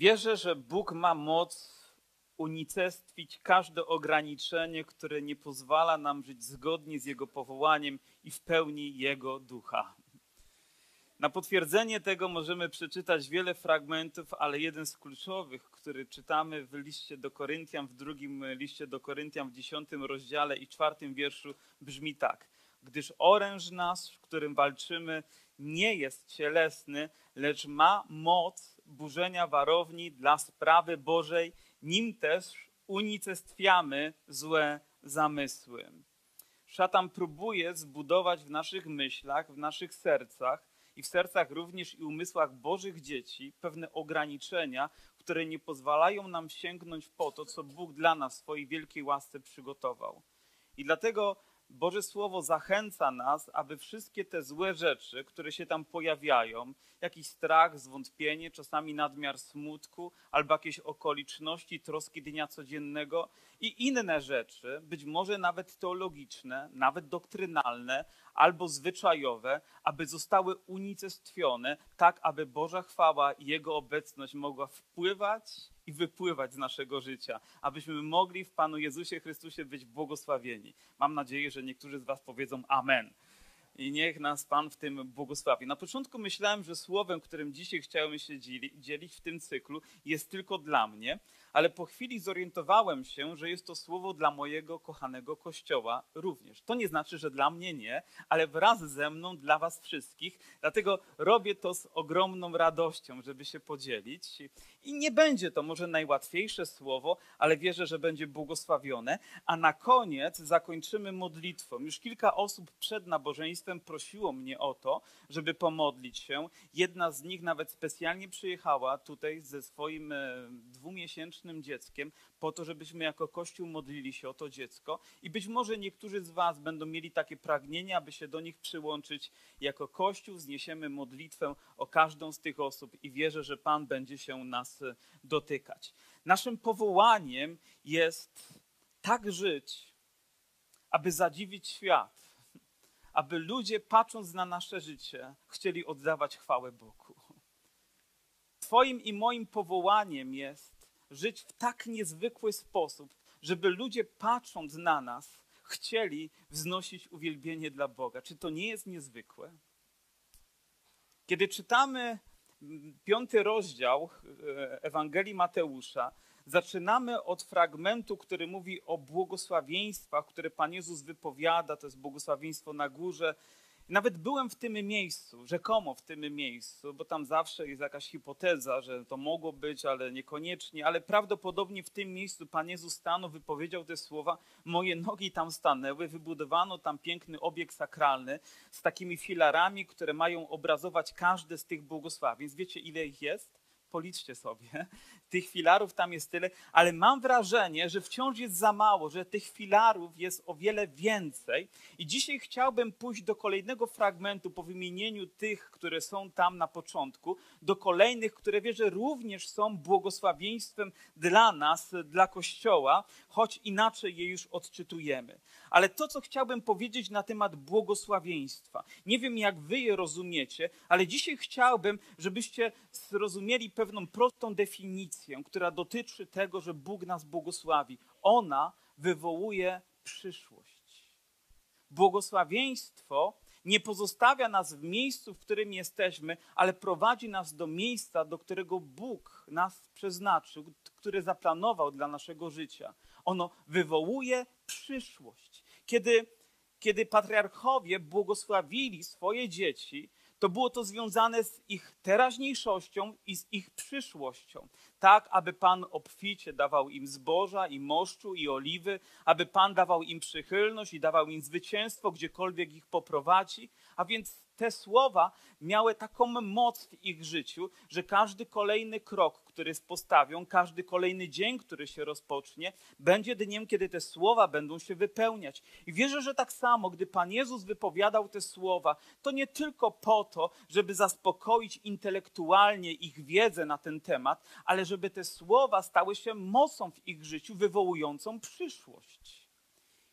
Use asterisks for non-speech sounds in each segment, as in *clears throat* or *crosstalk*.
Wierzę, że Bóg ma moc unicestwić każde ograniczenie, które nie pozwala nam żyć zgodnie z Jego powołaniem i w pełni Jego ducha. Na potwierdzenie tego możemy przeczytać wiele fragmentów, ale jeden z kluczowych, który czytamy w liście do Koryntian, w drugim liście do Koryntian, w dziesiątym rozdziale i czwartym wierszu, brzmi tak. Gdyż oręż nasz, w którym walczymy, nie jest cielesny, lecz ma moc burzenia warowni dla sprawy Bożej, nim też unicestwiamy złe zamysły. Szatan próbuje zbudować w naszych myślach, w naszych sercach i w sercach również i umysłach Bożych dzieci pewne ograniczenia, które nie pozwalają nam sięgnąć po to, co Bóg dla nas w swojej wielkiej łasce przygotował. I dlatego Boże Słowo zachęca nas, aby wszystkie te złe rzeczy, które się tam pojawiają, jakiś strach, zwątpienie, czasami nadmiar smutku, albo jakieś okoliczności, troski dnia codziennego i inne rzeczy, być może nawet teologiczne, nawet doktrynalne, albo zwyczajowe, aby zostały unicestwione, tak aby Boża chwała i Jego obecność mogła wpływać i wypływać z naszego życia, abyśmy mogli w Panu Jezusie Chrystusie być błogosławieni. Mam nadzieję, że niektórzy z Was powiedzą Amen. I niech nas Pan w tym błogosławi. Na początku myślałem, że słowem, którym dzisiaj chciałem się dzielić w tym cyklu, jest tylko dla mnie, ale po chwili zorientowałem się, że jest to słowo dla mojego kochanego kościoła również. To nie znaczy, że dla mnie nie, ale wraz ze mną dla Was wszystkich. Dlatego robię to z ogromną radością, żeby się podzielić. I nie będzie to może najłatwiejsze słowo, ale wierzę, że będzie błogosławione. A na koniec zakończymy modlitwą. Już kilka osób przed nabożeństwem prosiło mnie o to, żeby pomodlić się. Jedna z nich nawet specjalnie przyjechała tutaj ze swoim e, dzieckiem, po to, żebyśmy jako Kościół modlili się o to dziecko. I być może niektórzy z Was będą mieli takie pragnienie, aby się do nich przyłączyć. Jako Kościół zniesiemy modlitwę o każdą z tych osób i wierzę, że Pan będzie się nas e, dotykać. Naszym powołaniem jest tak żyć, aby zadziwić świat, aby ludzie patrząc na nasze życie chcieli oddawać chwałę Bogu. Twoim i moim powołaniem jest żyć w tak niezwykły sposób, żeby ludzie patrząc na nas chcieli wznosić uwielbienie dla Boga. Czy to nie jest niezwykłe? Kiedy czytamy piąty rozdział e, Ewangelii Mateusza, zaczynamy od fragmentu, który mówi o błogosławieństwach, które Pan Jezus wypowiada. To jest błogosławieństwo na górze, nawet byłem w tym miejscu, rzekomo w tym miejscu, bo tam zawsze jest jakaś hipoteza, że to mogło być, ale niekoniecznie, ale prawdopodobnie w tym miejscu Pan Jezus stanął, wypowiedział te słowa, moje nogi tam stanęły, wybudowano tam piękny obiekt sakralny z takimi filarami, które mają obrazować każde z tych błogosławieństw. Wiecie, ile ich jest? Policzcie sobie. *laughs* Tych filarów tam jest tyle, ale mam wrażenie, że wciąż jest za mało, że tych filarów jest o wiele więcej. I dzisiaj chciałbym pójść do kolejnego fragmentu po wymienieniu tych, które są tam na początku, do kolejnych, które wierzę również są błogosławieństwem dla nas, dla Kościoła, choć inaczej je już odczytujemy. Ale to, co chciałbym powiedzieć na temat błogosławieństwa, nie wiem jak wy je rozumiecie, ale dzisiaj chciałbym, żebyście zrozumieli pewną prostą definicję, która dotyczy tego, że Bóg nas błogosławi. Ona wywołuje przyszłość. Błogosławieństwo nie pozostawia nas w miejscu, w którym jesteśmy, ale prowadzi nas do miejsca, do którego Bóg nas przeznaczył, które zaplanował dla naszego życia. Ono wywołuje przyszłość. Kiedy, kiedy patriarchowie błogosławili swoje dzieci, to było to związane z ich teraźniejszością i z ich przyszłością. Tak, aby Pan obficie dawał im zboża i moszczu i oliwy, aby Pan dawał im przychylność i dawał im zwycięstwo, gdziekolwiek ich poprowadzi. A więc te słowa miały taką moc w ich życiu, że każdy kolejny krok, który postawią, każdy kolejny dzień, który się rozpocznie, będzie dniem, kiedy te słowa będą się wypełniać. I wierzę, że tak samo, gdy Pan Jezus wypowiadał te słowa, to nie tylko po to, żeby zaspokoić intelektualnie ich wiedzę na ten temat, ale żeby te słowa stały się mocą w ich życiu, wywołującą przyszłość.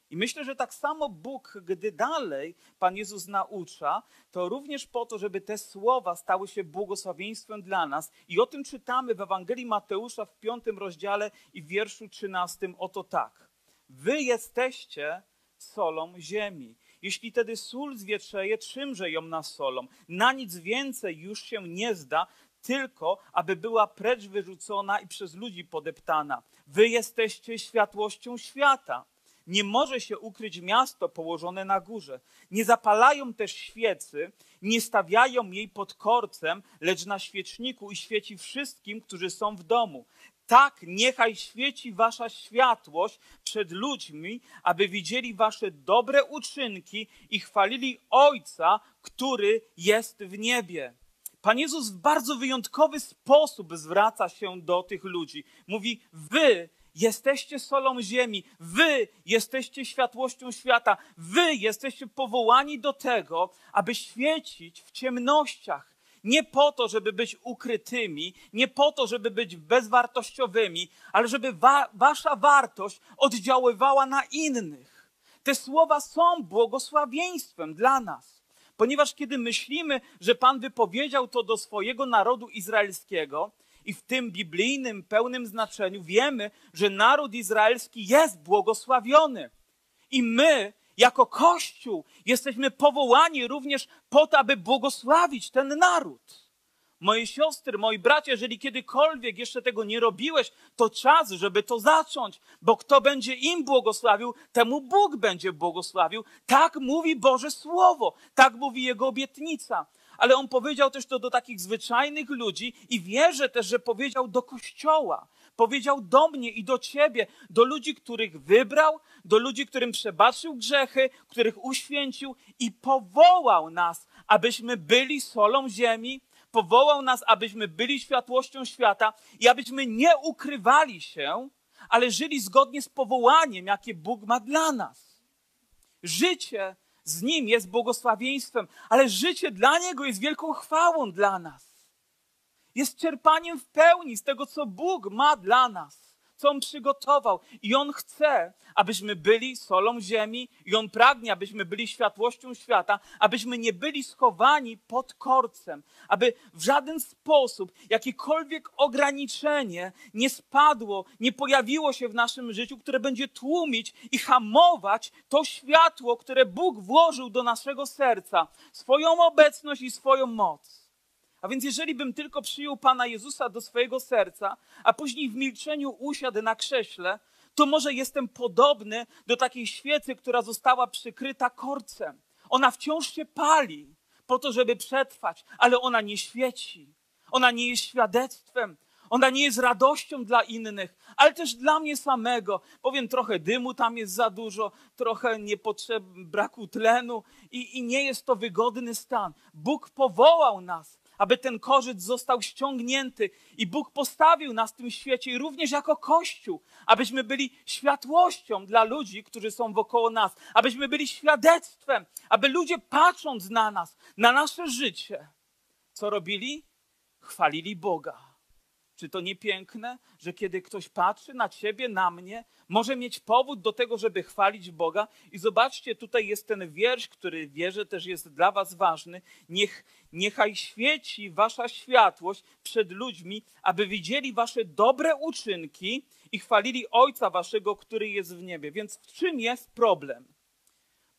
I myślę, że tak samo Bóg, gdy dalej Pan Jezus naucza, to również po to, żeby te słowa stały się błogosławieństwem dla nas. I o tym czytamy w Ewangelii Mateusza w piątym rozdziale i w wierszu trzynastym. Oto tak. Wy jesteście solą ziemi. Jeśli tedy sól zwietrzeje, czymże ją nasolą? Na nic więcej już się nie zda, tylko aby była precz wyrzucona i przez ludzi podeptana. Wy jesteście światłością świata. Nie może się ukryć miasto położone na górze. Nie zapalają też świecy, nie stawiają jej pod korcem, lecz na świeczniku i świeci wszystkim, którzy są w domu. Tak niechaj świeci wasza światłość przed ludźmi, aby widzieli wasze dobre uczynki i chwalili Ojca, który jest w niebie. Pan Jezus w bardzo wyjątkowy sposób zwraca się do tych ludzi. Mówi: Wy jesteście solą ziemi, wy jesteście światłością świata, wy jesteście powołani do tego, aby świecić w ciemnościach. Nie po to, żeby być ukrytymi, nie po to, żeby być bezwartościowymi, ale żeby wa wasza wartość oddziaływała na innych. Te słowa są błogosławieństwem dla nas, ponieważ kiedy myślimy, że Pan wypowiedział to do swojego narodu izraelskiego, i w tym biblijnym, pełnym znaczeniu wiemy, że naród izraelski jest błogosławiony. I my, jako Kościół, jesteśmy powołani również po to, aby błogosławić ten naród. Moje siostry, moi bracia, jeżeli kiedykolwiek jeszcze tego nie robiłeś, to czas, żeby to zacząć, bo kto będzie im błogosławił, temu Bóg będzie błogosławił. Tak mówi Boże Słowo, tak mówi Jego obietnica ale on powiedział też to do takich zwyczajnych ludzi i wierzę też, że powiedział do kościoła. Powiedział do mnie i do ciebie, do ludzi, których wybrał, do ludzi, którym przebaczył grzechy, których uświęcił i powołał nas, abyśmy byli solą ziemi, powołał nas, abyśmy byli światłością świata i abyśmy nie ukrywali się, ale żyli zgodnie z powołaniem, jakie Bóg ma dla nas. Życie z Nim jest błogosławieństwem, ale życie dla Niego jest wielką chwałą dla nas. Jest czerpaniem w pełni z tego, co Bóg ma dla nas co On przygotował. I On chce, abyśmy byli solą ziemi, i On pragnie, abyśmy byli światłością świata, abyśmy nie byli schowani pod korcem, aby w żaden sposób jakiekolwiek ograniczenie nie spadło, nie pojawiło się w naszym życiu, które będzie tłumić i hamować to światło, które Bóg włożył do naszego serca, swoją obecność i swoją moc. Więc jeżeli bym tylko przyjął Pana Jezusa do swojego serca, a później w milczeniu usiadł na krześle, to może jestem podobny do takiej świecy, która została przykryta korcem. Ona wciąż się pali po to, żeby przetrwać, ale ona nie świeci. Ona nie jest świadectwem. Ona nie jest radością dla innych, ale też dla mnie samego. Powiem, trochę dymu tam jest za dużo, trochę niepotrzeb, braku tlenu i, i nie jest to wygodny stan. Bóg powołał nas, aby ten korzyc został ściągnięty i Bóg postawił nas w tym świecie również jako Kościół, abyśmy byli światłością dla ludzi, którzy są wokoło nas, abyśmy byli świadectwem, aby ludzie patrząc na nas, na nasze życie, co robili? Chwalili Boga. Czy to nie piękne, że kiedy ktoś patrzy na ciebie, na mnie, może mieć powód do tego, żeby chwalić Boga? I zobaczcie, tutaj jest ten wiersz, który wierzę też jest dla Was ważny. Niech, niechaj świeci Wasza światłość przed ludźmi, aby widzieli Wasze dobre uczynki i chwalili Ojca Waszego, który jest w niebie. Więc w czym jest problem?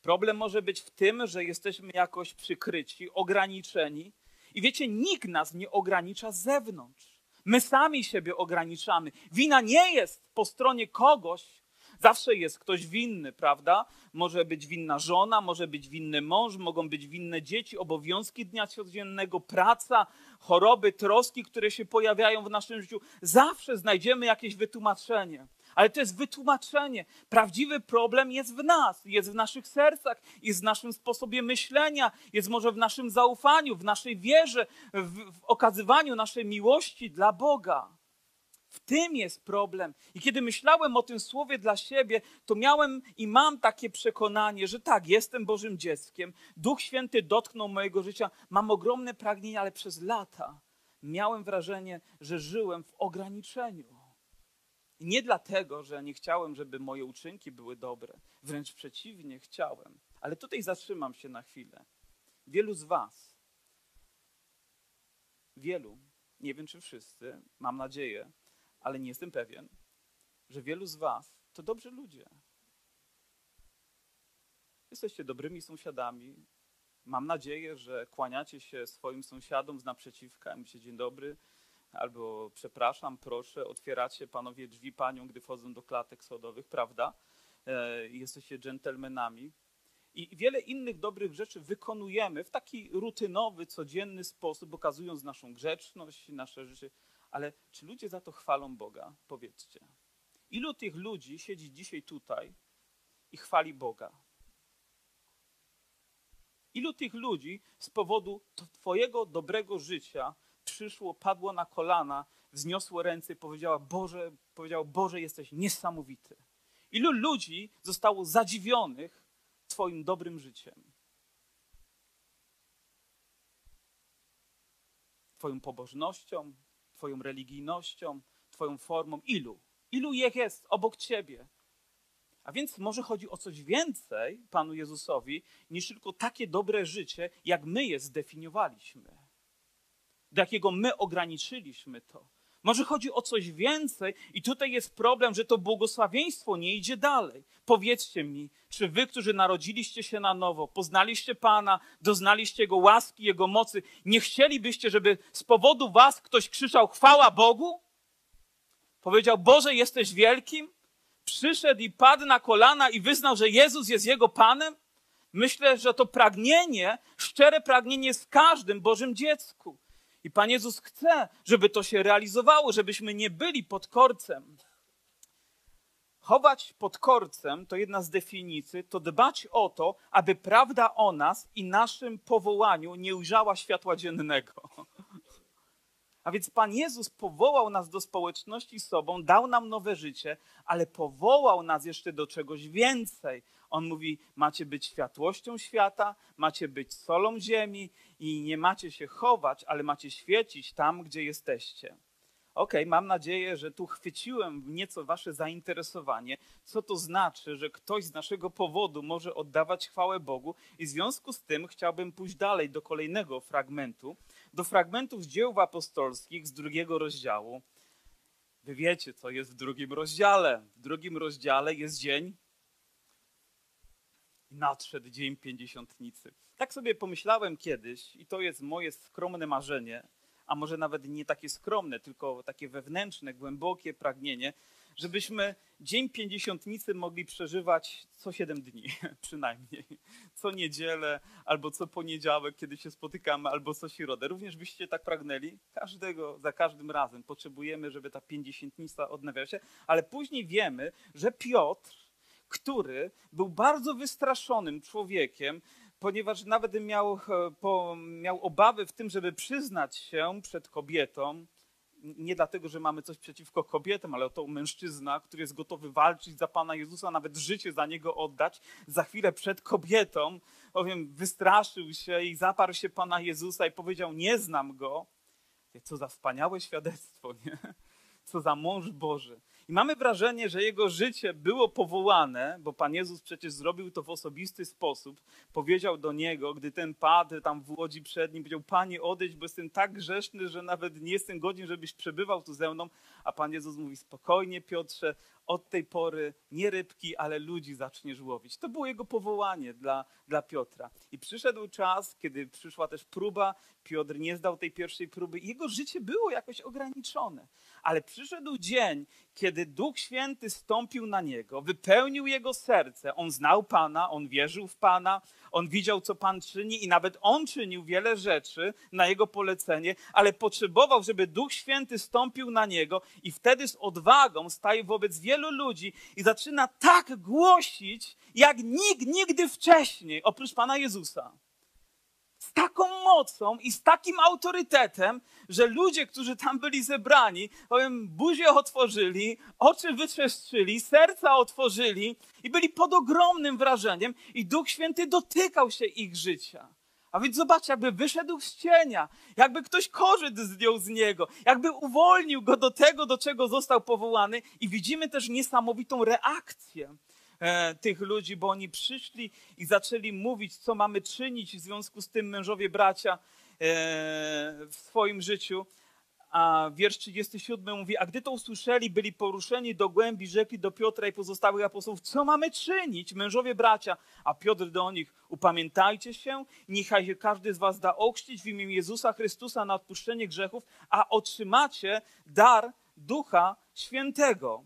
Problem może być w tym, że jesteśmy jakoś przykryci, ograniczeni. I wiecie, nikt nas nie ogranicza z zewnątrz. My sami siebie ograniczamy. Wina nie jest po stronie kogoś, Zawsze jest ktoś winny, prawda? Może być winna żona, może być winny mąż, mogą być winne dzieci, obowiązki dnia codziennego, praca, choroby, troski, które się pojawiają w naszym życiu. Zawsze znajdziemy jakieś wytłumaczenie ale to jest wytłumaczenie. Prawdziwy problem jest w nas, jest w naszych sercach, jest w naszym sposobie myślenia, jest może w naszym zaufaniu, w naszej wierze, w, w okazywaniu naszej miłości dla Boga. W tym jest problem. I kiedy myślałem o tym słowie dla siebie, to miałem i mam takie przekonanie, że tak, jestem Bożym dzieckiem. Duch Święty dotknął mojego życia. Mam ogromne pragnienia, ale przez lata miałem wrażenie, że żyłem w ograniczeniu Nie dlatego, że nie chciałem, żeby moje uczynki były dobre. Wręcz przeciwnie, chciałem. Ale tutaj zatrzymam się na chwilę. Wielu z Was, wielu, nie wiem czy wszyscy, mam nadzieję, ale nie jestem pewien, że wielu z Was to dobrzy ludzie. Jesteście dobrymi sąsiadami. Mam nadzieję, że kłaniacie się swoim sąsiadom z naprzeciwka i mówicie dzień dobry, albo przepraszam, proszę, otwieracie panowie drzwi paniom, gdy wchodzą do klatek sodowych, prawda? E, jesteście dżentelmenami. I wiele innych dobrych rzeczy wykonujemy w taki rutynowy, codzienny sposób, okazując naszą grzeczność, nasze życie. Ale czy ludzie za to chwalą Boga? Powiedzcie. Ilu tych ludzi siedzi dzisiaj tutaj i chwali Boga? Ilu tych ludzi z powodu Twojego dobrego życia przyszło, padło na kolana, wzniosło ręce i powiedziała: Boże, powiedział, Boże, jesteś niesamowity. Ilu ludzi zostało zadziwionych Twoim dobrym życiem? Twoją pobożnością, Twoją religijnością, Twoją formą. Ilu? Ilu ich jest obok Ciebie? A więc może chodzi o coś więcej Panu Jezusowi niż tylko takie dobre życie, jak my je zdefiniowaliśmy, do jakiego my ograniczyliśmy to. Może chodzi o coś więcej, i tutaj jest problem, że to błogosławieństwo nie idzie dalej. Powiedzcie mi, czy wy, którzy narodziliście się na nowo, poznaliście Pana, doznaliście Jego łaski, Jego mocy, nie chcielibyście, żeby z powodu was ktoś krzyczał chwała Bogu? Powiedział, Boże, jesteś wielkim? Przyszedł i padł na kolana i wyznał, że Jezus jest Jego Panem? Myślę, że to pragnienie, szczere pragnienie jest w każdym Bożym dziecku. I Pan Jezus chce, żeby to się realizowało, żebyśmy nie byli pod korcem. Chować pod korcem to jedna z definicji, to dbać o to, aby prawda o nas i naszym powołaniu nie ujrzała światła dziennego. A więc Pan Jezus powołał nas do społeczności z sobą, dał nam nowe życie, ale powołał nas jeszcze do czegoś więcej. On mówi: Macie być światłością świata, macie być solą ziemi i nie macie się chować, ale macie świecić tam, gdzie jesteście. OK, mam nadzieję, że tu chwyciłem nieco Wasze zainteresowanie, co to znaczy, że ktoś z naszego powodu może oddawać chwałę Bogu, i w związku z tym chciałbym pójść dalej do kolejnego fragmentu, do fragmentów dzieł apostolskich z drugiego rozdziału. Wy wiecie, co jest w drugim rozdziale. W drugim rozdziale jest dzień nadszedł dzień pięćdziesiątnicy. Tak sobie pomyślałem kiedyś, i to jest moje skromne marzenie, a może nawet nie takie skromne, tylko takie wewnętrzne, głębokie pragnienie, żebyśmy Dzień Pięćdziesiątnicy mogli przeżywać co siedem dni, *laughs* przynajmniej. Co niedzielę, albo co poniedziałek, kiedy się spotykamy, albo co środę. Również byście tak pragnęli? Każdego, za każdym razem potrzebujemy, żeby ta pięćdziesiątnica odnawiała się, ale później wiemy, że Piotr, który był bardzo wystraszonym człowiekiem, ponieważ nawet miał, e, miał obawy w tym, żeby przyznać się przed kobietą, nie dlatego, że mamy coś przeciwko kobietom, ale to mężczyzna, który jest gotowy walczyć za Pana Jezusa, nawet życie za Niego oddać, za chwilę przed kobietą, powiem, wystraszył się i zaparł się Pana Jezusa i powiedział, nie znam Go. Co za wspaniałe świadectwo, nie? Co za mąż Boży. I mamy wrażenie, że jego życie było powołane, bo Pan Jezus przecież zrobił to w osobisty sposób. Powiedział do niego, gdy ten padł tam w łodzi przed nim, powiedział: Panie, odejdź, bo jestem tak grzeszny, że nawet nie jestem godzien, żebyś przebywał tu ze mną. A Pan Jezus mówi: Spokojnie, Piotrze, od tej pory nie rybki, ale ludzi zaczniesz łowić. To było jego powołanie dla, dla Piotra. I przyszedł czas, kiedy przyszła też próba. Piotr nie zdał tej pierwszej próby. Jego życie było jakoś ograniczone. Ale przyszedł dzień, kiedy Duch Święty stąpił na niego, wypełnił jego serce. On znał Pana, on wierzył w Pana, on widział, co Pan czyni i nawet on czynił wiele rzeczy na jego polecenie, ale potrzebował, żeby Duch Święty stąpił na niego i wtedy z odwagą staje wobec wielu ludzi i zaczyna tak głosić, jak nikt nigdy wcześniej, oprócz Pana Jezusa taką mocą i z takim autorytetem, że ludzie, którzy tam byli zebrani, powiem, buzię otworzyli, oczy wytrzeszczyli, serca otworzyli i byli pod ogromnym wrażeniem i Duch Święty dotykał się ich życia. A więc zobacz, jakby wyszedł z cienia, jakby ktoś korzyść zdjął z niego, jakby uwolnił go do tego, do czego został powołany. I widzimy też niesamowitą reakcję e, tych ludzi, bo oni przyszli i zaczęli mówić, co mamy czynić w związku z tym mężowie bracia e, w swoim życiu a wiersz 37 mówi, a gdy to usłyszeli, byli poruszeni do głębi, rzekli do Piotra i pozostałych apostołów, co mamy czynić, mężowie bracia? A Piotr do nich, upamiętajcie się, niechaj się każdy z was da ochrzcić w imię Jezusa Chrystusa na odpuszczenie grzechów, a otrzymacie dar Ducha Świętego.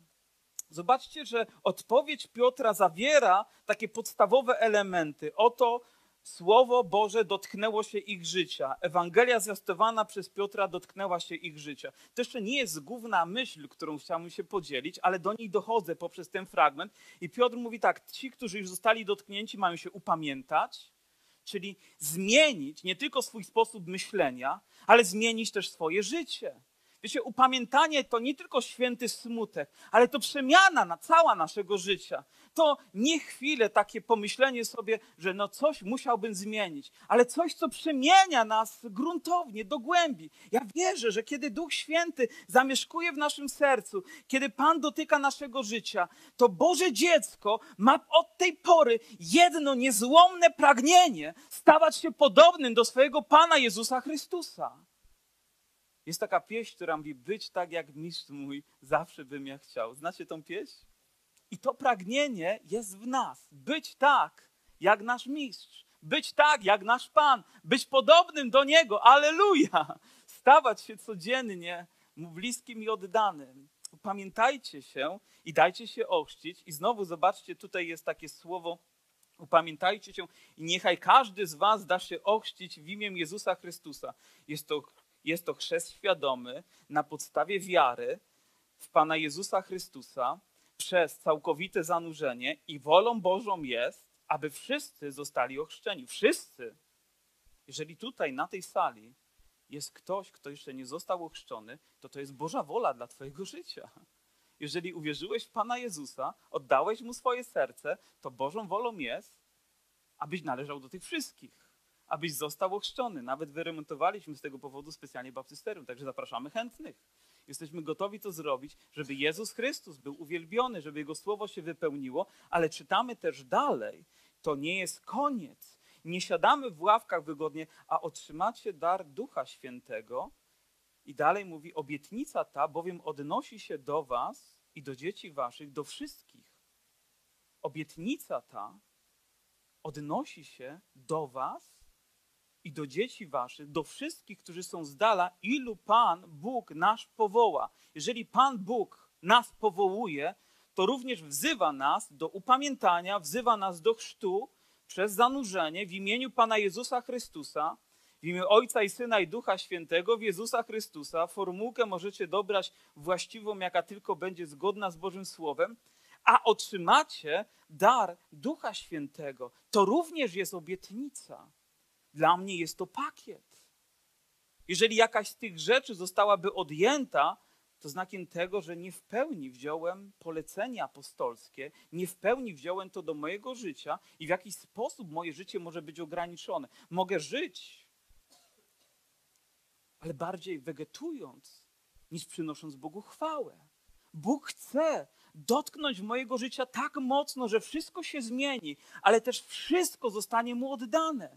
Zobaczcie, że odpowiedź Piotra zawiera takie podstawowe elementy. Oto Słowo Boże dotknęło się ich życia. Ewangelia zwiastowana przez Piotra dotknęła się ich życia. To jeszcze nie jest główna myśl, którą chciałbym się podzielić, ale do niej dochodzę poprzez ten fragment. I Piotr mówi tak: ci, którzy już zostali dotknięci, mają się upamiętać, czyli zmienić nie tylko swój sposób myślenia, ale zmienić też swoje życie. Wiecie, upamiętanie to nie tylko święty smutek, ale to przemiana na cała naszego życia. To nie chwilę takie pomyślenie sobie, że no coś musiałbym zmienić, ale coś, co przemienia nas gruntownie, do głębi. Ja wierzę, że kiedy Duch Święty zamieszkuje w naszym sercu, kiedy Pan dotyka naszego życia, to Boże dziecko ma od tej pory jedno niezłomne pragnienie stawać się podobnym do swojego Pana Jezusa Chrystusa. Jest taka pieśń, która mówi: Być tak jak mistrz mój, zawsze bym ja chciał. Znacie tą pieśń? I to pragnienie jest w nas. Być tak jak nasz mistrz. Być tak jak nasz Pan. Być podobnym do Niego. Aleluja! Stawać się codziennie mu bliskim i oddanym. Upamiętajcie się i dajcie się ochrzcić. I znowu zobaczcie, tutaj jest takie słowo upamiętajcie się i niechaj każdy z was da się ochrzcić w imię Jezusa Chrystusa. Jest to jest to chrzest świadomy na podstawie wiary w Pana Jezusa Chrystusa przez całkowite zanurzenie i wolą Bożą jest, aby wszyscy zostali ochrzczeni. Wszyscy. Jeżeli tutaj na tej sali jest ktoś, kto jeszcze nie został ochrzczony, to to jest Boża wola dla Twojego życia. Jeżeli uwierzyłeś w Pana Jezusa, oddałeś Mu swoje serce, to Bożą wolą jest, abyś należał do tych wszystkich abyś został ochrzczony. Nawet wyremontowaliśmy z tego powodu specjalnie baptysterium, także zapraszamy chętnych. Jesteśmy gotowi to zrobić, żeby Jezus Chrystus był uwielbiony, żeby Jego słowo się wypełniło, ale czytamy też dalej. To nie jest koniec. Nie siadamy w ławkach wygodnie, a otrzymacie dar Ducha Świętego. I dalej mówi: Obietnica ta bowiem odnosi się do Was i do dzieci Waszych, do wszystkich. Obietnica ta odnosi się do Was i do dzieci waszych, do wszystkich, którzy są z dala, ilu Pan Bóg nasz powoła. Jeżeli Pan Bóg nas powołuje, to również wzywa nas do upamiętania, wzywa nas do chrztu przez zanurzenie w imieniu Pana Jezusa Chrystusa, w imię Ojca i Syna i Ducha Świętego, w Jezusa Chrystusa. Formułkę możecie dobrać właściwą, jaka tylko będzie zgodna z Bożym Słowem, a otrzymacie dar Ducha Świętego. To również jest obietnica. Dla mnie jest to pakiet. Jeżeli jakaś z tych rzeczy zostałaby odjęta, to znakiem tego, że nie w pełni wziąłem polecenie apostolskie, nie w pełni wziąłem to do mojego życia i w jakiś sposób moje życie może być ograniczone. Mogę żyć, ale bardziej wegetując, niż przynosząc Bogu chwałę. Bóg chce dotknąć mojego życia tak mocno, że wszystko się zmieni, ale też wszystko zostanie mu oddane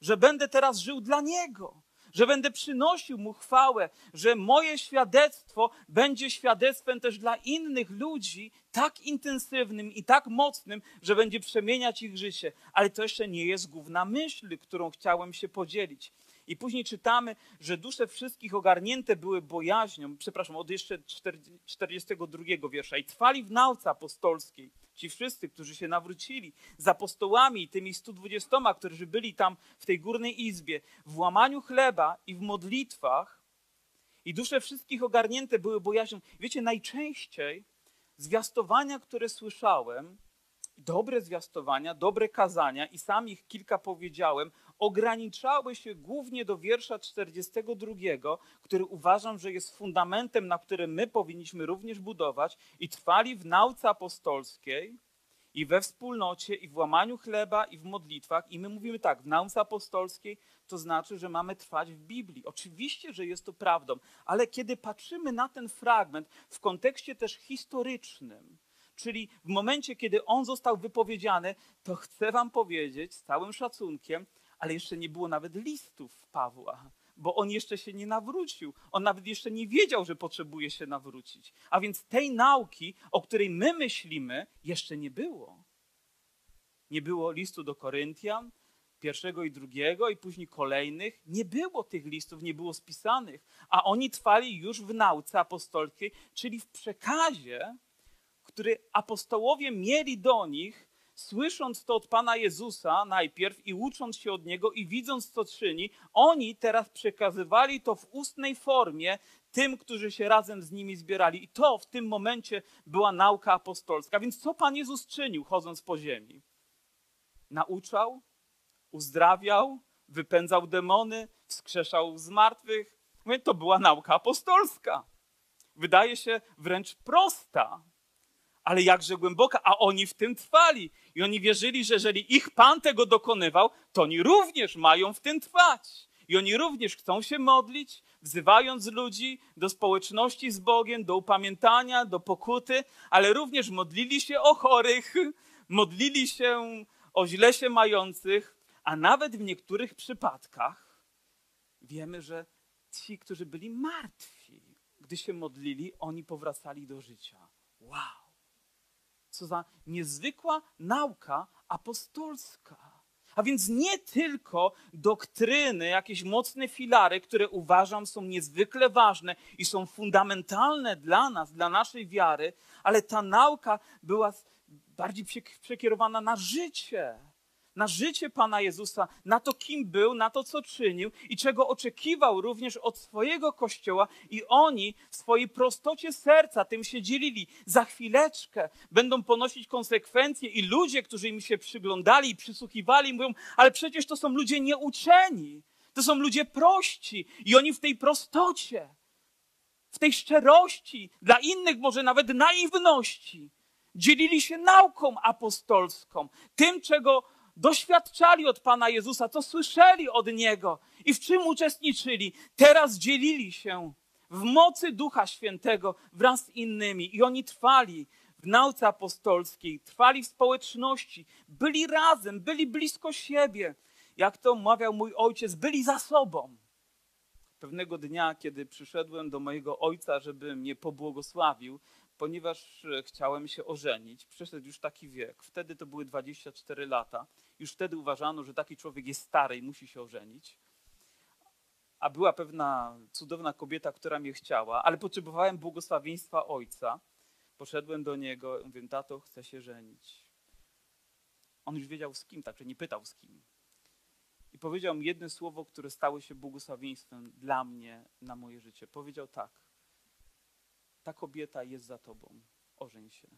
że będę teraz żył dla Niego, że będę przynosił Mu chwałę, że moje świadectwo będzie świadectwem też dla innych ludzi, tak intensywnym i tak mocnym, że będzie przemieniać ich życie. Ale to jeszcze nie jest główna myśl, którą chciałem się podzielić. I później czytamy, że dusze wszystkich ogarnięte były bojaźnią, przepraszam, od jeszcze 42 wiersza, i trwali w nauce apostolskiej. Ci wszyscy, którzy się nawrócili z apostołami, tymi 120, którzy byli tam w tej górnej izbie, w łamaniu chleba i w modlitwach, i dusze wszystkich ogarnięte były bojaźnią. Wiecie, najczęściej zwiastowania, które słyszałem, dobre zwiastowania, dobre kazania, i sam ich kilka powiedziałem, ograniczały się głównie do wiersza 42, który uważam, że jest fundamentem, na którym my powinniśmy również budować i trwali w nauce apostolskiej i we wspólnocie, i w łamaniu chleba, i w modlitwach. I my mówimy tak, w nauce apostolskiej to znaczy, że mamy trwać w Biblii. Oczywiście, że jest to prawdą, ale kiedy patrzymy na ten fragment w kontekście też historycznym, czyli w momencie, kiedy on został wypowiedziany, to chcę wam powiedzieć z całym szacunkiem, ale jeszcze nie było nawet listów Pawła bo on jeszcze się nie nawrócił. On nawet jeszcze nie wiedział, że potrzebuje się nawrócić. A więc tej nauki, o której my myślimy, jeszcze nie było. Nie było listu do Koryntian, pierwszego i drugiego, i później kolejnych. Nie było tych listów, nie było spisanych, a oni trwali już w nauce apostolskiej, czyli w przekazie, który apostołowie mieli do nich słysząc to od Pana Jezusa najpierw i ucząc się od Niego i widząc, co czyni, oni teraz przekazywali to w ustnej formie tym, którzy się razem z nimi zbierali. I to w tym momencie była nauka apostolska. Więc co Pan Jezus czynił, chodząc po ziemi? Nauczał, uzdrawiał, wypędzał demony, wskrzeszał z martwych. To była nauka apostolska. Wydaje się wręcz prosta, ale jakże głęboka, a oni w tym trwali. I oni wierzyli, że jeżeli ich Pan tego dokonywał, to oni również mają w tym trwać. I oni również chcą się modlić, wzywając ludzi do społeczności z Bogiem, do upamiętania, do pokuty, ale również modlili się o chorych, *laughs* modlili się o źle się mających, a nawet w niektórych przypadkach wiemy, że ci, którzy byli martwi, gdy się modlili, oni powracali do życia. Wow! Co za niezwykła nauka apostolska. A więc nie tylko doktryny, jakieś mocne filary, które uważam są niezwykle ważne i są fundamentalne dla nas, dla naszej wiary, ale ta nauka była bardziej przekierowana na życie na życie Pana Jezusa, na to, kim był, na to, co czynił i czego oczekiwał również od swojego Kościoła, i oni w swojej prostocie serca tym się dzielili. Za chwileczkę będą ponosić konsekwencje, i ludzie, którzy im się przyglądali i przysłuchiwali, mówią: Ale przecież to są ludzie nieuczeni, to są ludzie prości, i oni w tej prostocie, w tej szczerości, dla innych może nawet naiwności, dzielili się nauką apostolską, tym, czego doświadczali od Pana Jezusa, co słyszeli od Niego i w czym uczestniczyli, teraz dzielili się w mocy Ducha Świętego wraz z innymi. I oni trwali w nauce apostolskiej, trwali w społeczności, byli razem, byli blisko siebie. Jak to mawiał mój ojciec, byli za sobą. Pewnego dnia, kiedy przyszedłem do mojego ojca, żeby mnie pobłogosławił, ponieważ e, chciałem się ożenić. Przeszedł już taki wiek. Wtedy to były 24 lata. Już wtedy uważano, że taki człowiek jest stary i musi się ożenić. A była pewna cudowna kobieta, która mnie chciała, ale potrzebowałem błogosławieństwa ojca. Poszedłem do niego i mówię, tato, chcę się żenić. On już wiedział z kim, także nie pytał z kim. I powiedział mi jedno słowo, które stało się błogosławieństwem dla mnie na moje życie. Powiedział tak ta kobieta jest za tobą. Ożeń się.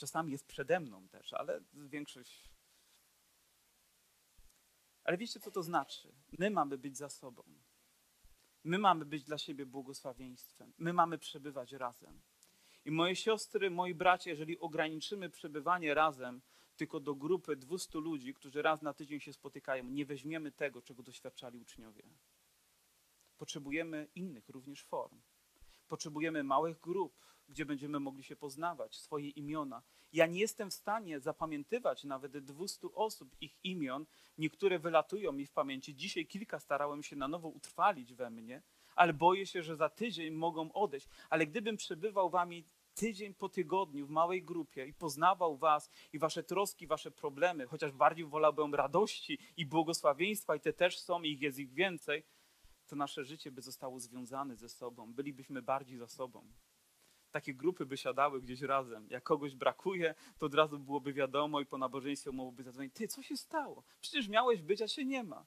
Czasami jest przede mną też, ale większość. Ale wiecie, co to znaczy? My mamy być za sobą. My mamy być dla siebie błogosławieństwem. My mamy przebywać razem. I moje siostry, moi bracia, jeżeli ograniczymy przebywanie razem tylko do grupy 200 ludzi, którzy raz na tydzień się spotykają, nie weźmiemy tego, czego doświadczali uczniowie. Potrzebujemy innych również form. Potrzebujemy małych grup, gdzie będziemy mogli się poznawać, swoje imiona. Ja nie jestem w stanie zapamiętywać nawet 200 osób, ich imion. Niektóre wylatują mi w pamięci. Dzisiaj kilka starałem się na nowo utrwalić we mnie, ale boję się, że za tydzień mogą odejść. Ale gdybym przebywał wami tydzień po tygodniu w małej grupie i poznawał was i wasze troski, wasze problemy, chociaż bardziej wolałbym radości i błogosławieństwa i te też są, ich jest ich więcej, to nasze życie by zostało związane ze sobą, bylibyśmy bardziej za sobą. Takie grupy by siadały gdzieś razem. Jak kogoś brakuje, to od razu byłoby wiadomo i po nabożeństwie mogłoby zadzwonić. Ty, co się stało? Przecież miałeś być, a się nie ma.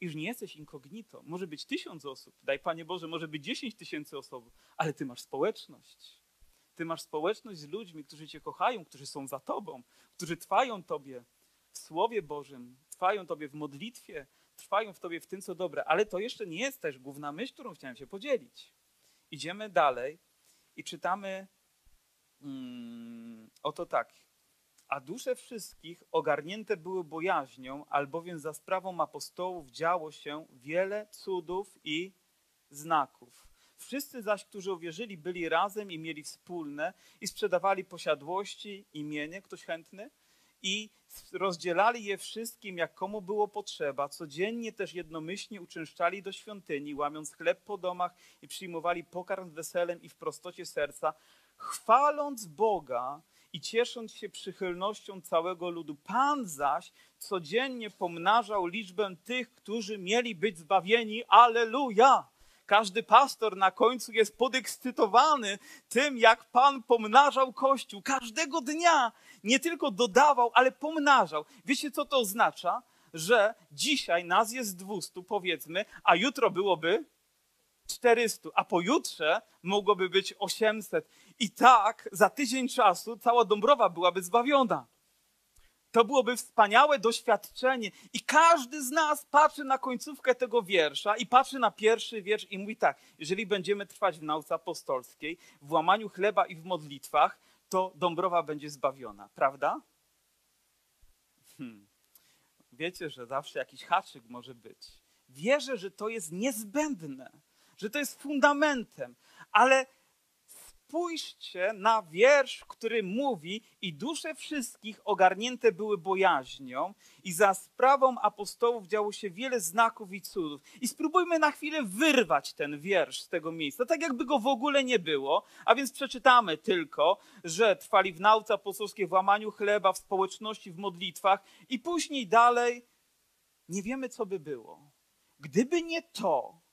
Iż nie jesteś inkognito. Może być tysiąc osób. Daj Panie Boże, może być dziesięć tysięcy osób, ale Ty masz społeczność. Ty masz społeczność z ludźmi, którzy Cię kochają, którzy są za Tobą, którzy trwają Tobie w Słowie Bożym, trwają Tobie w modlitwie, trwają w tobie w tym, co dobre. Ale to jeszcze nie jest też główna myśl, którą chciałem się podzielić. Idziemy dalej I czytamy mm, oto tak. A dusze wszystkich ogarnięte były bojaźnią, albowiem za sprawą apostołów działo się wiele cudów i znaków. Wszyscy zaś, którzy uwierzyli, byli razem i mieli wspólne i sprzedawali posiadłości, imienie, ktoś chętny, i rozdzielali je wszystkim, jak komu było potrzeba. Codziennie też jednomyślnie uczęszczali do świątyni, łamiąc chleb po domach i przyjmowali pokarm weselem i w prostocie serca, chwaląc Boga i ciesząc się przychylnością całego ludu. Pan zaś codziennie pomnażał liczbę tych, którzy mieli być zbawieni. Aleluja! Każdy pastor na końcu jest podekscytowany tym, jak Pan pomnażał Kościół. Każdego dnia nie tylko dodawał, ale pomnażał. Wiecie, co to oznacza? Że dzisiaj nas jest 200, powiedzmy, a jutro byłoby 400, a pojutrze mogłoby być 800. I tak za tydzień czasu cała Dąbrowa byłaby zbawiona. To byłoby wspaniałe doświadczenie. I każdy z nas patrzy na końcówkę tego wiersza i patrzy na pierwszy wiersz i mówi tak: jeżeli będziemy trwać w nauce apostolskiej, w łamaniu chleba i w modlitwach, to Dąbrowa będzie zbawiona, prawda? Hmm. Wiecie, że zawsze jakiś haczyk może być. Wierzę, że to jest niezbędne, że to jest fundamentem, ale spójrzcie na wiersz, który mówi: I dusze wszystkich ogarnięte były bojaźnią, i za sprawą apostołów działo się wiele znaków i cudów. I spróbujmy na chwilę wyrwać ten wiersz z tego miejsca, tak jakby go w ogóle nie było. A więc przeczytamy tylko, że trwali w nauce apostolskiej, w łamaniu chleba, w społeczności, w modlitwach, i później dalej nie wiemy, co by było. Gdyby nie to,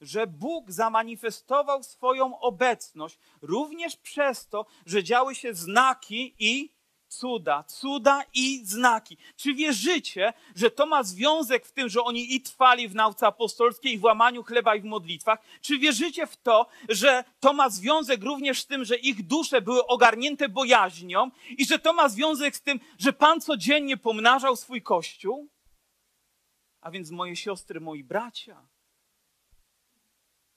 że Bóg zamanifestował swoją obecność również przez to, że działy się znaki i cuda, cuda i znaki. Czy wierzycie, że to ma związek w tym, że oni i trwali w nauce apostolskiej, w łamaniu chleba, i w modlitwach? Czy wierzycie w to, że to ma związek również z tym, że ich dusze były ogarnięte bojaźnią i że to ma związek z tym, że Pan codziennie pomnażał swój Kościół? A więc moje siostry, moi bracia,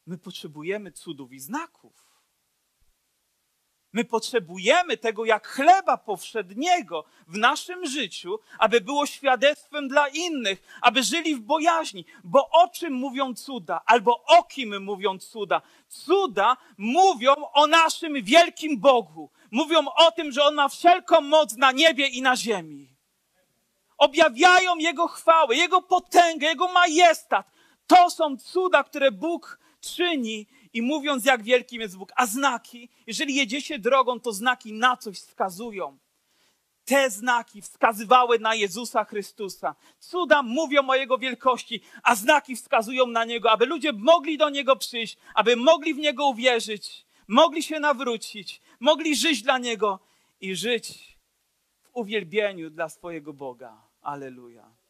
My potrzebujemy cudów i znaków. My potrzebujemy tego jak chleba powszedniego w naszym życiu, aby było świadectwem dla innych, aby żyli w bojaźni. Bo o czym mówią cuda, albo o kim mówią cuda? Cuda mówią o naszym wielkim Bogu. Mówią o tym, że On ma wszelką moc na niebie i na ziemi. Objawiają Jego chwałę, Jego potęgę, Jego majestat. To są cuda, które Bóg czyni i mówiąc, jak wielkim jest Bóg. A znaki, jeżeli jedziecie drogą, to znaki na coś wskazują. Te znaki wskazywały na Jezusa Chrystusa. Cuda mówią o Jego wielkości, a znaki wskazują na Niego, aby ludzie mogli do Niego przyjść, aby mogli w Niego uwierzyć, mogli się nawrócić, mogli żyć dla Niego i żyć w uwielbieniu dla swojego Boga. Aleluja.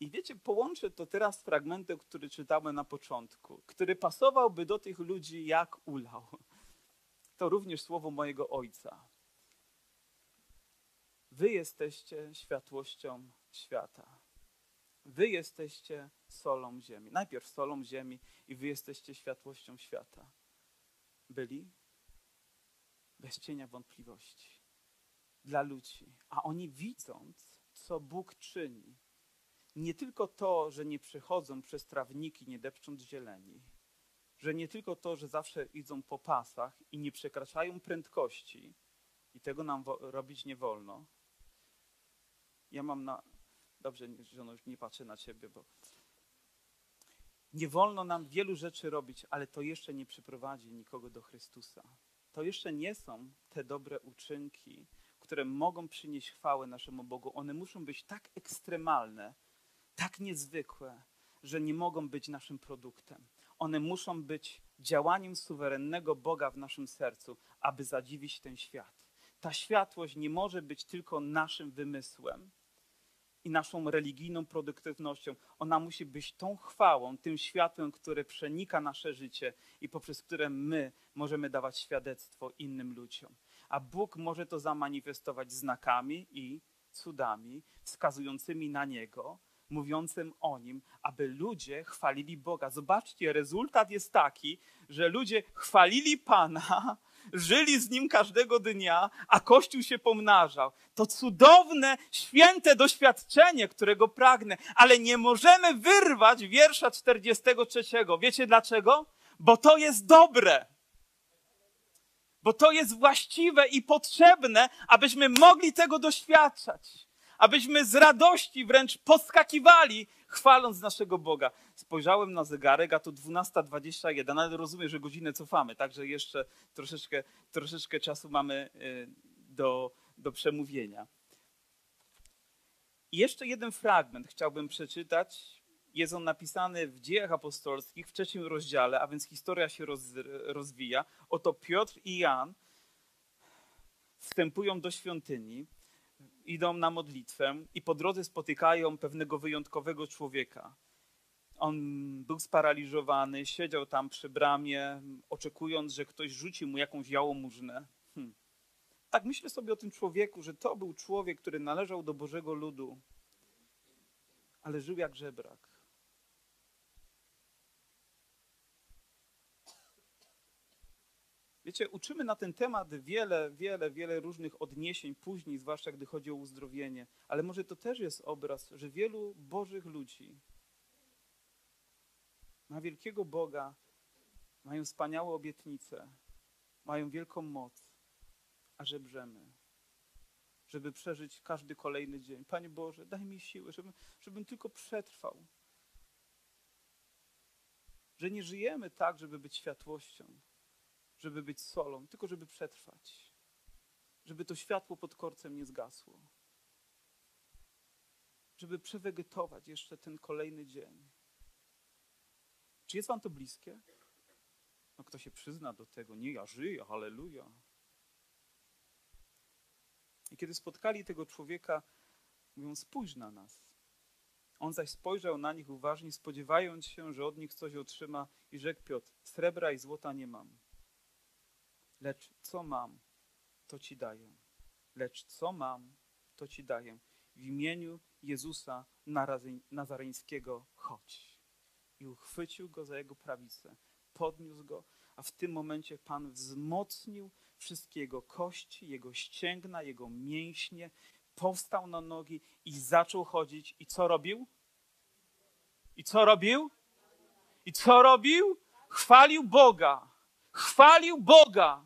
I wiecie, połączę to teraz z fragmentem, który czytałem na początku, który pasowałby do tych ludzi jak ulał. To również słowo mojego ojca. Wy jesteście światłością świata. Wy jesteście solą ziemi. Najpierw solą ziemi i wy jesteście światłością świata. Byli bez cienia wątpliwości dla ludzi. A oni widząc, co Bóg czyni, nie tylko to, że nie przechodzą przez trawniki, nie depcząc zieleni, że nie tylko to, że zawsze idą po pasach i nie przekraczają prędkości, i tego nam robić nie wolno. Ja mam na. Dobrze, żono, już nie patrzę na ciebie, bo. Nie wolno nam wielu rzeczy robić, ale to jeszcze nie przyprowadzi nikogo do Chrystusa. To jeszcze nie są te dobre uczynki, które mogą przynieść chwałę naszemu Bogu. One muszą być tak ekstremalne, tak niezwykłe, że nie mogą być naszym produktem. One muszą być działaniem suwerennego Boga w naszym sercu, aby zadziwić ten świat. Ta światłość nie może być tylko naszym wymysłem i naszą religijną produktywnością. Ona musi być tą chwałą, tym światłem, które przenika nasze życie i poprzez które my możemy dawać świadectwo innym ludziom. A Bóg może to zamanifestować znakami i cudami wskazującymi na Niego, mówiącym o nim, aby ludzie chwalili Boga. Zobaczcie, rezultat jest taki, że ludzie chwalili Pana, *laughs* żyli z nim każdego dnia, a Kościół się pomnażał. To cudowne, święte doświadczenie, którego pragnę, ale nie możemy wyrwać wiersza 43. Wiecie dlaczego? Bo to jest dobre. Bo to jest właściwe i potrzebne, abyśmy mogli tego doświadczać. Abyśmy z radości wręcz podskakiwali, chwaląc naszego Boga. Spojrzałem na zegarek, a to 12.21, ale rozumiem, że godzinę cofamy, także jeszcze troszeczkę, troszeczkę czasu mamy y, do, do przemówienia. I jeszcze jeden fragment chciałbym przeczytać. Jest on napisany w Dziejach Apostolskich w trzecim rozdziale, a więc historia się roz, rozwija. Oto Piotr i Jan wstępują do świątyni, idą na modlitwę i po drodze spotykają pewnego wyjątkowego człowieka. On był sparaliżowany, siedział tam przy bramie, oczekując, że ktoś rzuci mu jakąś jałmużnę. Hmm. Tak myślę sobie o tym człowieku, że to był człowiek, który należał do Bożego ludu, ale żył jak żebrak. Wiecie, uczymy na ten temat wiele, wiele, wiele różnych odniesień później, zwłaszcza gdy chodzi o uzdrowienie, ale może to też jest obraz, że wielu Bożych ludzi ma wielkiego Boga, mają wspaniałe obietnice, mają wielką moc, a żebrzemy, żeby przeżyć każdy kolejny dzień. Panie Boże, daj mi siłę, żebym, żebym tylko przetrwał. Że nie żyjemy tak, żeby być światłością, żeby być solą, tylko żeby przetrwać. Żeby to światło pod korcem nie zgasło. Żeby przewegetować jeszcze ten kolejny dzień. Czy jest wam to bliskie? No kto się przyzna do tego, nie ja żyję, halleluja. I kiedy spotkali tego człowieka, mówią, spójrz na nas. On zaś spojrzał na nich uważnie, spodziewając się, że od nich coś otrzyma i rzekł Piotr, srebra i złota nie mam. Lecz co mam, to ci daję. Lecz co mam, to ci daję. W imieniu Jezusa Nazareńskiego chodź. I uchwycił go za jego prawicę, podniósł go, a w tym momencie Pan wzmocnił wszystkie jego kości, jego ścięgna, jego mięśnie, powstał na nogi i zaczął chodzić. I co robił? I co robił? I co robił? Chwalił Boga. Chwalił Boga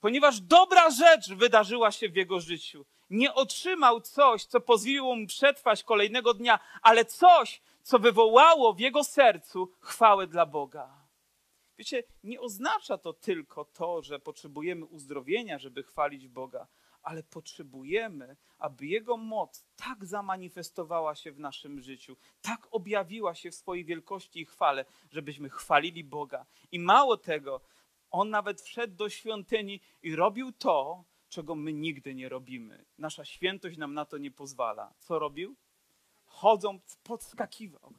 ponieważ dobra rzecz wydarzyła się w jego życiu. Nie otrzymał coś, co pozwoliło mu przetrwać kolejnego dnia, ale coś, co wywołało w jego sercu chwałę dla Boga. Wiecie, nie oznacza to tylko to, że potrzebujemy uzdrowienia, żeby chwalić Boga, ale potrzebujemy, aby Jego moc tak zamanifestowała się w naszym życiu, tak objawiła się w swojej wielkości i chwale, żebyśmy chwalili Boga. I mało tego, on nawet wszedł do świątyni i robił to, czego my nigdy nie robimy. Nasza świętość nam na to nie pozwala. Co robił? Chodzą, podskakiwał.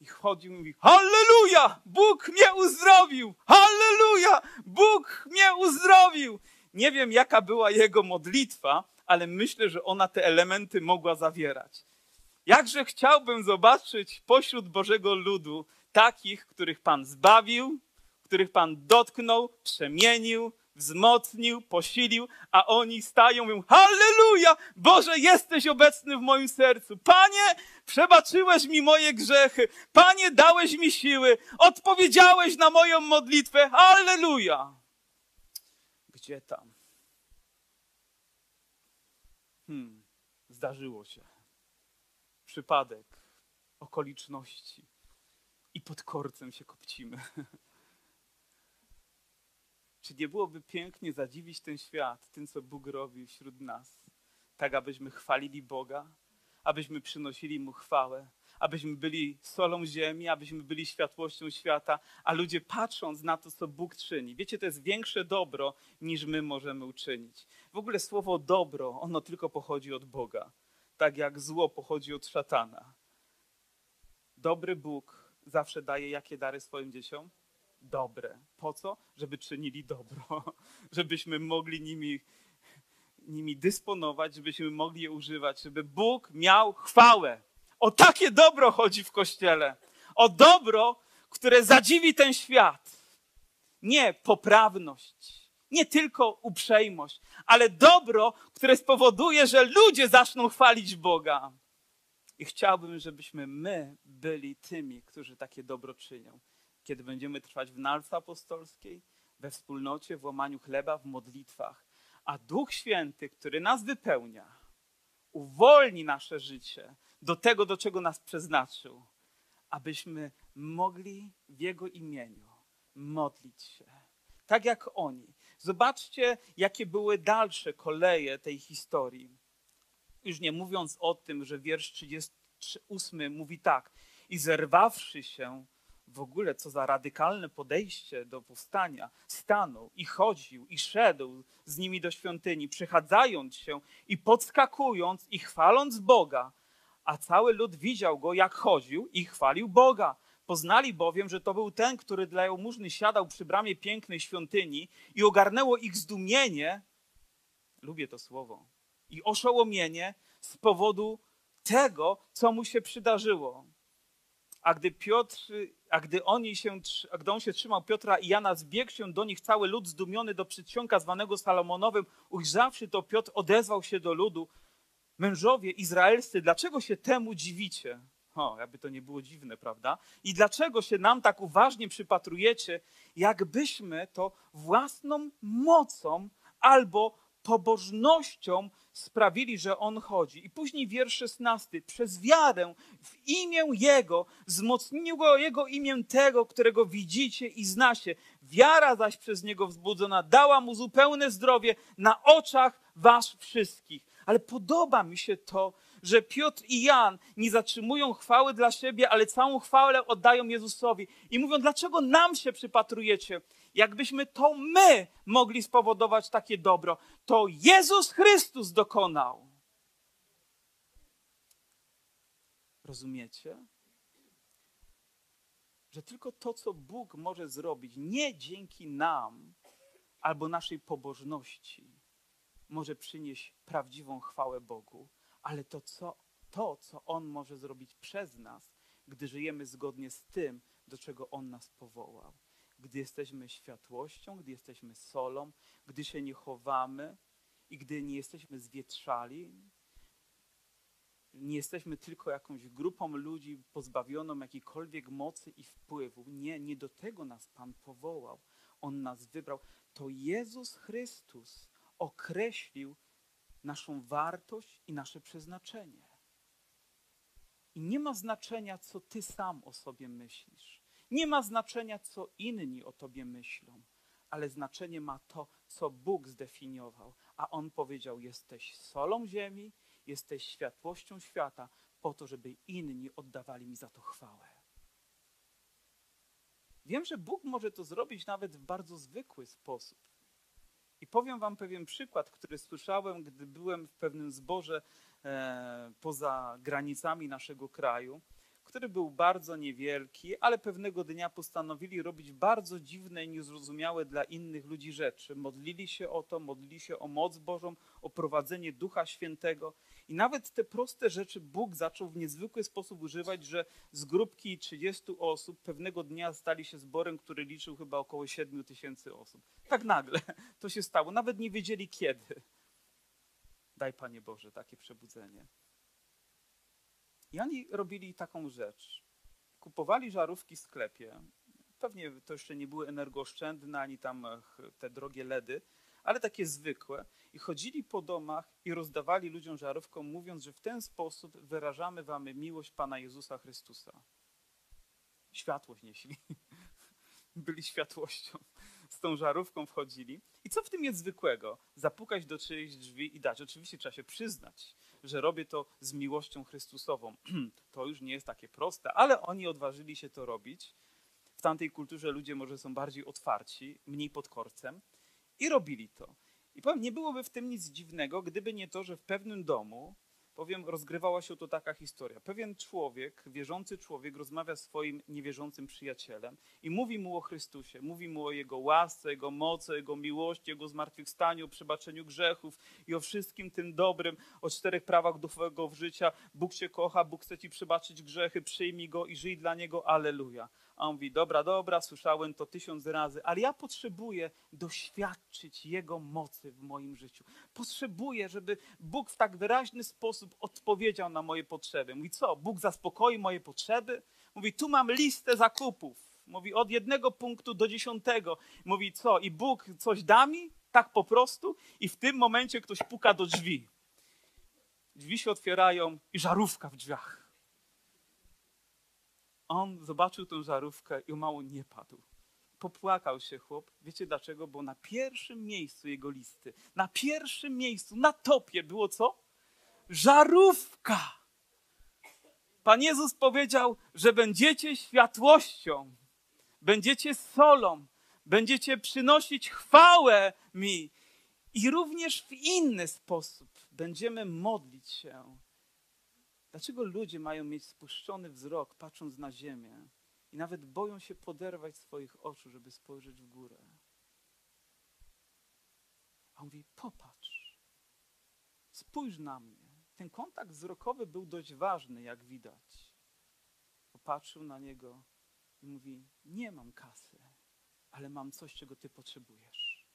I chodził i mówi: Halleluja! Bóg mnie uzdrowił! Halleluja! Bóg mnie uzdrowił! Nie wiem, jaka była jego modlitwa, ale myślę, że ona te elementy mogła zawierać. Jakże chciałbym zobaczyć pośród Bożego ludu takich, których Pan zbawił, których Pan dotknął, przemienił, wzmocnił, posilił, a oni stają i mówią, halleluja, Boże, jesteś obecny w moim sercu. Panie, przebaczyłeś mi moje grzechy. Panie, dałeś mi siły. Odpowiedziałeś na moją modlitwę. Halleluja. Gdzie tam? Hmm, zdarzyło się. Przypadek, okoliczności. I pod korcem się kopcimy. *laughs* Czy nie byłoby pięknie zadziwić ten świat tym, co Bóg robi wśród nas, tak abyśmy chwalili Boga, abyśmy przynosili Mu chwałę, abyśmy byli solą ziemi, abyśmy byli światłością świata, a ludzie patrząc na to, co Bóg czyni. Wiecie, to jest większe dobro, niż my możemy uczynić. W ogóle słowo dobro, ono tylko pochodzi od Boga, tak jak zło pochodzi od szatana. Dobry Bóg zawsze daje jakie dary swoim dzieciom? Dobre. Po co? Żeby czynili dobro, *laughs* żebyśmy mogli nimi, nimi dysponować, żebyśmy mogli je używać, żeby Bóg miał chwałę. O takie dobro chodzi w kościele. O dobro, które zadziwi ten świat. Nie poprawność, nie tylko uprzejmość, ale dobro, które spowoduje, że ludzie zaczną chwalić Boga. I chciałbym, żebyśmy my byli tymi, którzy takie dobro czynią. Kiedy będziemy trwać w nauce apostolskiej, we wspólnocie, w łamaniu chleba, w modlitwach. A Duch Święty, który nas wypełnia, uwolni nasze życie do tego, do czego nas przeznaczył, abyśmy mogli w Jego imieniu modlić się. Tak jak oni. Zobaczcie, jakie były dalsze koleje tej historii. Już nie mówiąc o tym, że wiersz 38 mówi tak. I zerwawszy się, w ogóle co za radykalne podejście do powstania, stanął i chodził i szedł z nimi do świątyni, przechadzając się i podskakując i chwaląc Boga, a cały lud widział go, jak chodził i chwalił Boga. Poznali bowiem, że to był ten, który dla jałmużny siadał przy bramie pięknej świątyni i ogarnęło ich zdumienie, lubię to słowo, i oszołomienie z powodu tego, co mu się przydarzyło. A gdy Piotr, a gdy, oni się, a gdy on się trzymał Piotra i Jana, zbiegł się do nich cały lud zdumiony do przedsionka zwanego Salomonowym. Ujrzawszy to, Piotr odezwał się do ludu. Mężowie izraelscy, dlaczego się temu dziwicie? O, jakby to nie było dziwne, prawda? I dlaczego się nam tak uważnie przypatrujecie, jakbyśmy to własną mocą albo pobożnością sprawili, że On chodzi. I później wiersz 16. Przez wiarę w imię Jego wzmocniło Jego imię tego, którego widzicie i znacie. Wiara zaś przez Niego wzbudzona dała Mu zupełne zdrowie na oczach Was wszystkich. Ale podoba mi się to, że Piotr i Jan nie zatrzymują chwały dla siebie, ale całą chwałę oddają Jezusowi. I mówią, dlaczego nam się przypatrujecie? Jakbyśmy to my mogli spowodować takie dobro, to Jezus Chrystus dokonał. Rozumiecie? Że tylko to, co Bóg może zrobić, nie dzięki nam albo naszej pobożności, może przynieść prawdziwą chwałę Bogu, ale to, co, to, co On może zrobić przez nas, gdy żyjemy zgodnie z tym, do czego On nas powołał. Gdy jesteśmy światłością, gdy jesteśmy solą, gdy się nie chowamy i gdy nie jesteśmy zwietrzali, nie jesteśmy tylko jakąś grupą ludzi pozbawioną jakiejkolwiek mocy i wpływu. Nie, nie do tego nas Pan powołał. On nas wybrał. To Jezus Chrystus określił naszą wartość i nasze przeznaczenie. I nie ma znaczenia, co ty sam o sobie myślisz. Nie ma znaczenia, co inni o tobie myślą, ale znaczenie ma to, co Bóg zdefiniował. A On powiedział: Jesteś solą ziemi, jesteś światłością świata, po to, żeby inni oddawali mi za to chwałę. Wiem, że Bóg może to zrobić nawet w bardzo zwykły sposób. I powiem Wam pewien przykład, który słyszałem, gdy byłem w pewnym zborze e, poza granicami naszego kraju, który był bardzo niewielki, ale pewnego dnia postanowili robić bardzo dziwne i niezrozumiałe dla innych ludzi rzeczy. Modlili się o to, modlili się o moc Bożą, o prowadzenie Ducha Świętego. I nawet te proste rzeczy Bóg zaczął w niezwykły sposób używać, że z grupki 30 osób pewnego dnia stali się zborem, który liczył chyba około 7 tysięcy osób. Tak nagle to się stało. Nawet nie wiedzieli kiedy. Daj Panie Boże takie przebudzenie. I oni robili taką rzecz. Kupowali żarówki w sklepie. Pewnie to jeszcze nie były energooszczędne, ani tam te drogie LEDy, ale takie zwykłe. I chodzili po domach i rozdawali ludziom żarówką, mówiąc, że w ten sposób wyrażamy wam miłość Pana Jezusa Chrystusa. Światłość nieśli. *laughs* Byli światłością. Z tą żarówką wchodzili. I co w tym jest zwykłego? Zapukać do czyjejś drzwi i dać. Oczywiście trzeba się przyznać że robię to z miłością Chrystusową. *clears throat* To już nie jest takie proste, ale oni odważyli się to robić. W tamtej kulturze ludzie może są bardziej otwarci, mniej pod korcem i robili to. I powiem, nie byłoby w tym nic dziwnego, gdyby nie to, że w pewnym domu Powiem, rozgrywała się tu taka historia. Pewien człowiek, wierzący człowiek, rozmawia z swoim niewierzącym przyjacielem i mówi mu o Chrystusie, mówi mu o Jego łasce, Jego mocy, Jego miłości, Jego zmartwychwstaniu, przebaczeniu grzechów i o wszystkim tym dobrym, o czterech prawach duchowego w życia. Bóg cię kocha, Bóg chce ci przebaczyć grzechy, przyjmij Go i żyj dla Niego, aleluja. A on mówi, dobra, dobra, słyszałem to tysiąc razy, ale ja potrzebuję doświadczyć Jego mocy w moim życiu. Potrzebuję, żeby Bóg w tak wyraźny sposób odpowiedział na moje potrzeby. Mówi, co, Bóg zaspokoi moje potrzeby? Mówi, tu mam listę zakupów. Mówi, od jednego punktu do dziesiątego. Mówi, co, i Bóg coś da mi? Tak po prostu? I w tym momencie ktoś puka do drzwi. Drzwi się otwierają i żarówka w drzwiach on zobaczył tę żarówkę i o mało nie padł. Popłakał się chłop. Wiecie dlaczego? Bo na pierwszym miejscu jego listy, na pierwszym miejscu, na topie było co? Żarówka. Pan Jezus powiedział, że będziecie światłością, będziecie solą, będziecie przynosić chwałę mi. I również w inny sposób będziemy modlić się Dlaczego ludzie mają mieć spuszczony wzrok, patrząc na ziemię i nawet boją się poderwać swoich oczu, żeby spojrzeć w górę? A on mówi: Popatrz, spójrz na mnie. Ten kontakt wzrokowy był dość ważny, jak widać. Popatrzył na niego i mówi: Nie mam kasy, ale mam coś, czego ty potrzebujesz.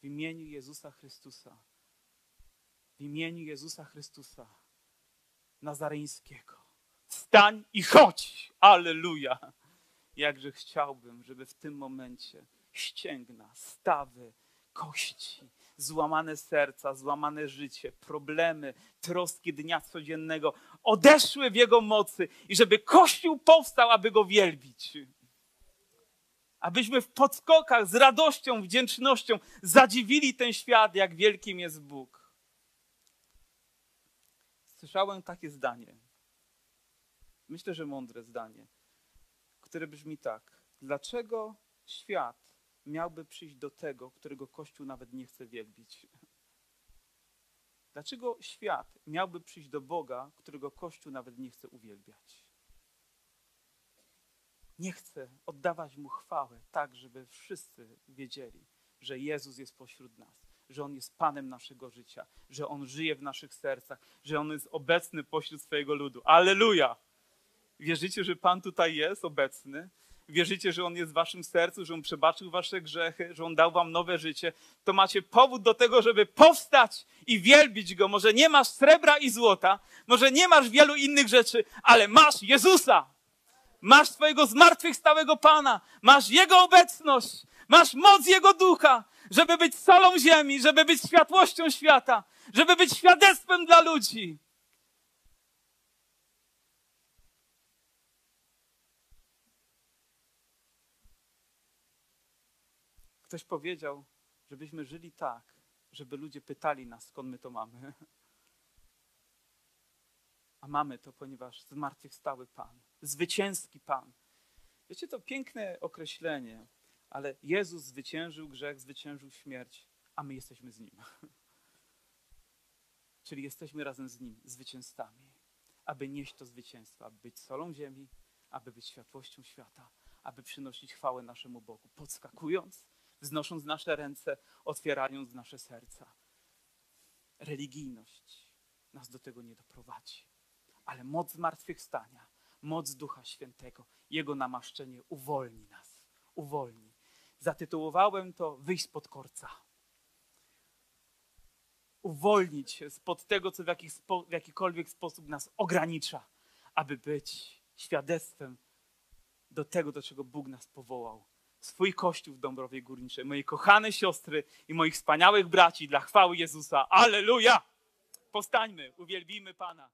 W imieniu Jezusa Chrystusa w imieniu Jezusa Chrystusa Nazareńskiego. Wstań i chodź! Aleluja! Jakże chciałbym, żeby w tym momencie ścięgna, stawy, kości, złamane serca, złamane życie, problemy, troski dnia codziennego odeszły w Jego mocy i żeby Kościół powstał, aby Go wielbić. Abyśmy w podskokach z radością, wdzięcznością zadziwili ten świat, jak wielkim jest Bóg słyszałem takie zdanie. Myślę, że mądre zdanie, które brzmi tak. Dlaczego świat miałby przyjść do tego, którego Kościół nawet nie chce wielbić? Dlaczego świat miałby przyjść do Boga, którego Kościół nawet nie chce uwielbiać? Nie chce oddawać Mu chwałę tak, żeby wszyscy wiedzieli, że Jezus jest pośród nas że On jest Panem naszego życia, że On żyje w naszych sercach, że On jest obecny pośród swojego ludu. Aleluja! Wierzycie, że Pan tutaj jest obecny? Wierzycie, że On jest w waszym sercu, że On przebaczył wasze grzechy, że On dał wam nowe życie? To macie powód do tego, żeby powstać i wielbić Go. Może nie masz srebra i złota, może nie masz wielu innych rzeczy, ale masz Jezusa. Masz swojego zmartwychwstałego Pana, masz Jego obecność, masz moc Jego ducha, żeby być solą ziemi, żeby być światłością świata, żeby być świadectwem dla ludzi. Ktoś powiedział, żebyśmy żyli tak, żeby ludzie pytali nas, skąd my to mamy. A mamy to, ponieważ zmartwychwstały Pan, zwycięski Pan. Wiecie, to piękne określenie ale Jezus zwyciężył grzech, zwyciężył śmierć, a my jesteśmy z Nim. *laughs* Czyli jesteśmy razem z Nim zwycięzcami, aby nieść to zwycięstwo, aby być solą ziemi, aby być światłością świata, aby przynosić chwałę naszemu Bogu, podskakując, wznosząc nasze ręce, otwierając nasze serca. Religijność nas do tego nie doprowadzi, ale moc zmartwychwstania, moc Ducha Świętego, Jego namaszczenie uwolni nas, uwolni. Zatytułowałem to Wyjść spod korca. Uwolnić się spod tego, co w, jakiś spo, w jakikolwiek sposób nas ogranicza, aby być świadectwem do tego, do czego Bóg nas powołał. Swój Kościół w Dąbrowie Górniczej, moje kochane siostry i moich wspaniałych braci dla chwały Jezusa. Aleluja! Postańmy, uwielbimy Pana.